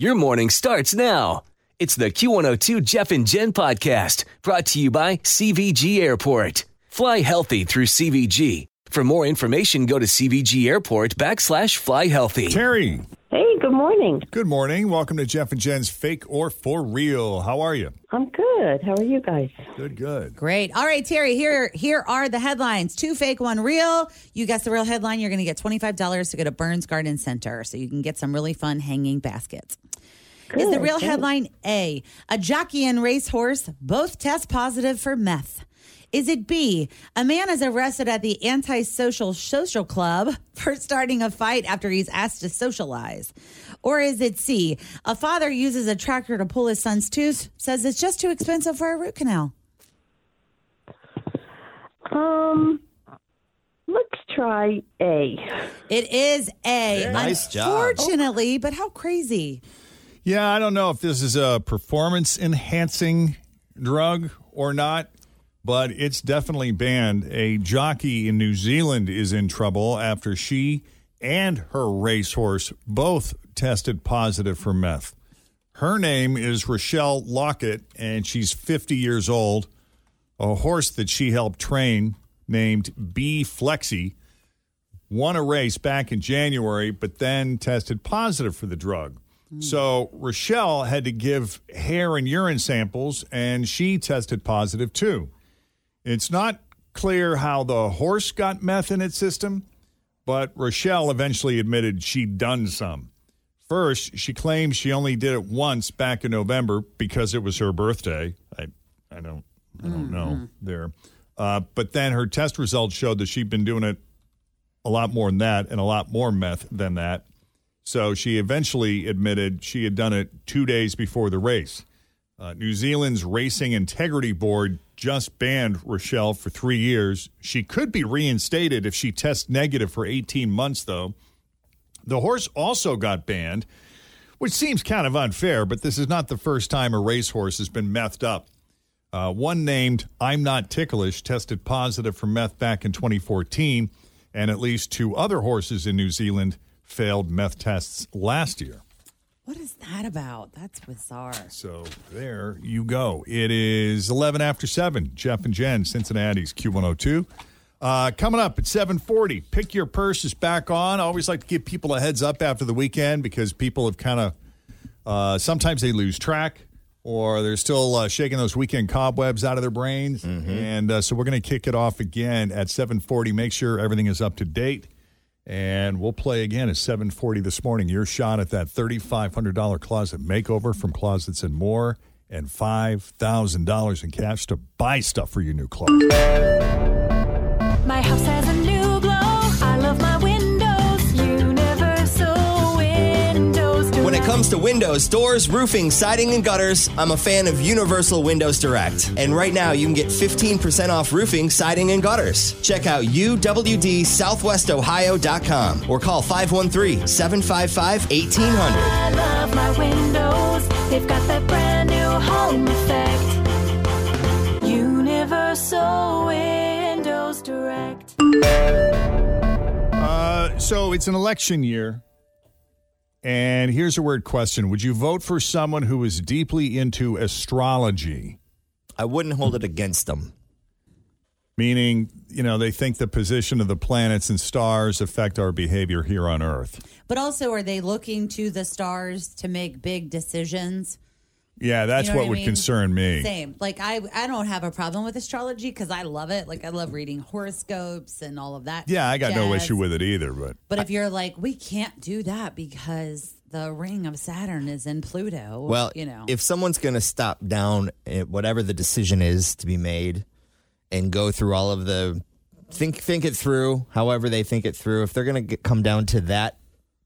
Your morning starts now. It's the Q102 Jeff and Jen podcast brought to you by CVG Airport. Fly healthy through CVG. For more information, go to CVG Airport backslash fly healthy. Terry, Hey, good morning. good morning. Welcome to Jeff and Jen's Fake or For Real. How are you? I'm good. How are you guys? Good, good. Great. All right, Terry, here here are the headlines. Two fake, one real. You guess the real headline, you're going to get $25 to go to Burns Garden Center so you can get some really fun hanging baskets. Is the real thanks. headline A, a jockey and racehorse both test positive for meth? Is it B, a man is arrested at the antisocial social club for starting a fight after he's asked to socialize? Or is it C, a father uses a tractor to pull his son's tooth, says it's just too expensive for a root canal? Um, let's try A. It is A. Nice job. Unfortunately, but how crazy. Yeah, I don't know if this is a performance enhancing drug or not, but it's definitely banned. A jockey in New Zealand is in trouble after she and her racehorse both tested positive for meth. Her name is Rochelle Lockett, and she's 50 years old. A horse that she helped train named B Flexi won a race back in January, but then tested positive for the drug. Hmm. So Rochelle had to give hair and urine samples, and she tested positive too. It's not clear how the horse got meth in its system, but Rochelle eventually admitted she'd done some. First, she claimed she only did it once back in November because it was her birthday. I, I don't, I don't know there. Uh, but then her test results showed that she'd been doing it a lot more than that and a lot more meth than that. So she eventually admitted she had done it two days before the race. Uh, New Zealand's Racing Integrity Board just banned Rochelle for three years. She could be reinstated if she tests negative for 18 months, though. The horse also got banned, which seems kind of unfair, but this is not the first time a racehorse has been methed up. Uh, one named I'm Not Ticklish tested positive for meth back in 2014, and at least two other horses in New Zealand failed meth tests last year. What is that about? That's bizarre. So there you go. It is 11 after 7. Jeff and Jen, Cincinnati's Q102. Uh, coming up at 740, Pick Your Purse is back on. I always like to give people a heads up after the weekend because people have kind of, uh, sometimes they lose track or they're still uh, shaking those weekend cobwebs out of their brains. And uh, so we're going to kick it off again at 740. Make sure everything is up to date. And we'll play again at 740 this morning. Your shot at that $3,500 closet makeover from Closets and More and $5,000 in cash to buy stuff for your new closet. My house has a comes to windows, doors, roofing, siding, and gutters, I'm a fan of Universal Windows Direct. And right now, you can get 15% off roofing, siding, and gutters. Check out uwdsouthwestohio.com or call 513 755 1800. I love my windows. They've got that brand new home effect. Universal Windows Direct. Uh, so it's an election year. And here's a weird question Would you vote for someone who is deeply into astrology? I wouldn't hold it against them. Meaning, you know, they think the position of the planets and stars affect our behavior here on Earth. But also, are they looking to the stars to make big decisions? Yeah, that's You know what, what would mean? concern me. Same. Like I, I don't have a problem with astrology because I love it. Like I love reading horoscopes and all of that. Yeah, I got no issue with it either. But But if you're like, we can't do that because the ring of Saturn is in Pluto. Well, you know, if someone's going to stop down whatever the decision is to be made and go through all of the think think it through, however they think it through, if they're going to come down to that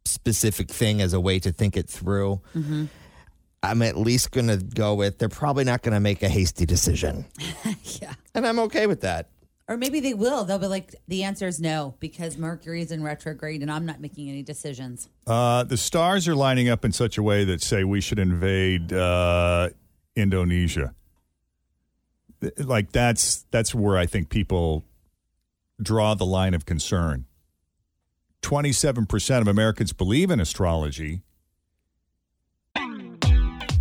specific thing as a way to think it through, Mm-hmm. I'm at least going to go with they're probably not going to make a hasty decision. yeah. And I'm okay with that. Or maybe they will. They'll be like, the answer is no because Mercury's in retrograde and I'm not making any decisions. uh, the stars are lining up in such a way that say we should invade uh, Indonesia. Like that's that's where I think people draw the line of concern. Twenty-seven percent of Americans believe in astrology.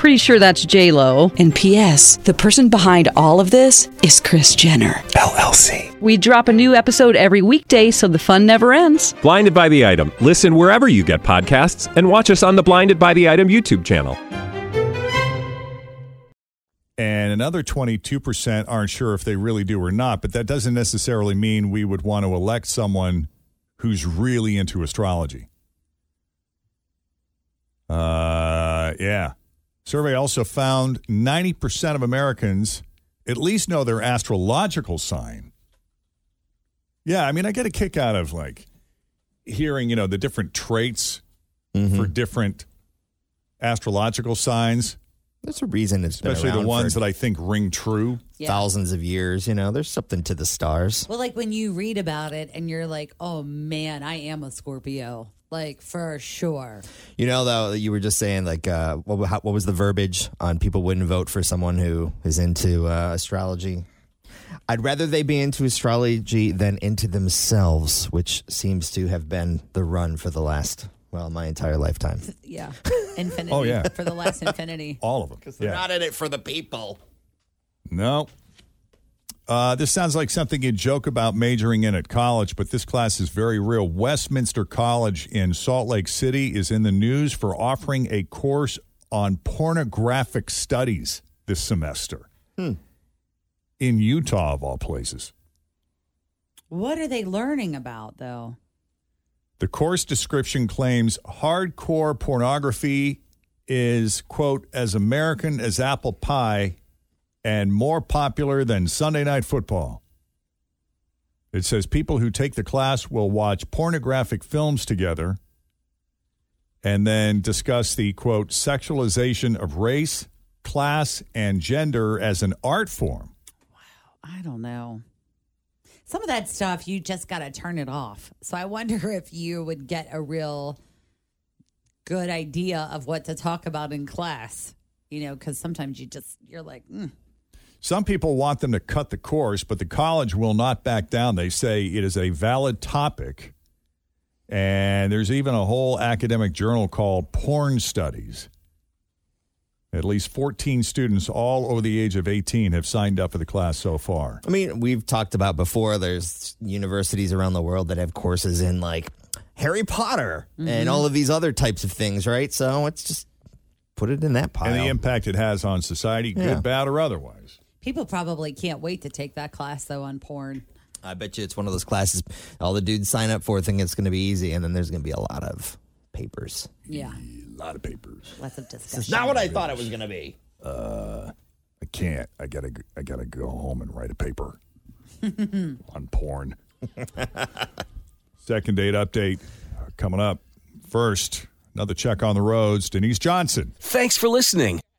Pretty sure that's J Lo. And P.S. The person behind all of this is Kris Jenner LLC. We drop a new episode every weekday, so the fun never ends. Blinded by the item. Listen wherever you get podcasts, and watch us on the Blinded by the Item YouTube channel. And another 22% aren't sure if they really do or not, but that doesn't necessarily mean we would want to elect someone who's really into astrology. Uh, yeah. Survey also found 90% of Americans at least know their astrological sign. Yeah, I mean, I get a kick out of like hearing, you know, the different traits mm-hmm. for different astrological signs There's a reason it's been especially the ones for that I think ring true. Yeah. thousands of years. You know, there's something to the stars. Well, like when you read about it and you're like, oh man, I am a Scorpio. Like for sure. You know, though, you were just saying like, uh, what, how, what was the verbiage on people wouldn't vote for someone who is into uh, astrology? I'd rather they be into astrology than into themselves, which seems to have been the run for the last, well, my entire lifetime. Yeah. Infinity. Oh, yeah. For the last infinity. All of them. because They're Yeah. not in it for the people. No. Uh, this sounds like something you'd joke about majoring in at college, but this class is very real. Westminster College in Salt Lake City is in the news for offering a course on pornographic studies this semester in Utah, of all places. What are they learning about though? The course description claims hardcore pornography is, quote, as American as apple pie and more popular than Sunday night football. It says people who take the class will watch pornographic films together and then discuss the, quote, sexualization of race, class, and gender as an art form. Wow, I don't know. Some of that stuff you just got to turn it off. So I wonder if you would get a real good idea of what to talk about in class. You know, because sometimes you just you're like, mm. Some people want them to cut the course, but the college will not back down. They say it is a valid topic. And there's even a whole academic journal called Porn Studies. At least 14 students, all over the age of 18, have signed up for the class so far. I mean, we've talked about before, there's universities around the world that have courses in like Harry Potter and mm-hmm. all of these other types of things, right? So it's just put it in that pile. And the impact it has on society, Yeah. good, bad, or otherwise. People probably can't wait to take that class though on porn. I bet you it's one of those classes all the dudes sign up for think it's going to be easy, and then there's going to be a lot of papers. Yeah, A lot of papers. lots of It's discussion. not what I thought it was going to be. Uh, I can't. I gotta. I gotta go home and write a paper on porn. Second date update uh, coming up. First, another check on the roads. Denise Johnson. Thanks for listening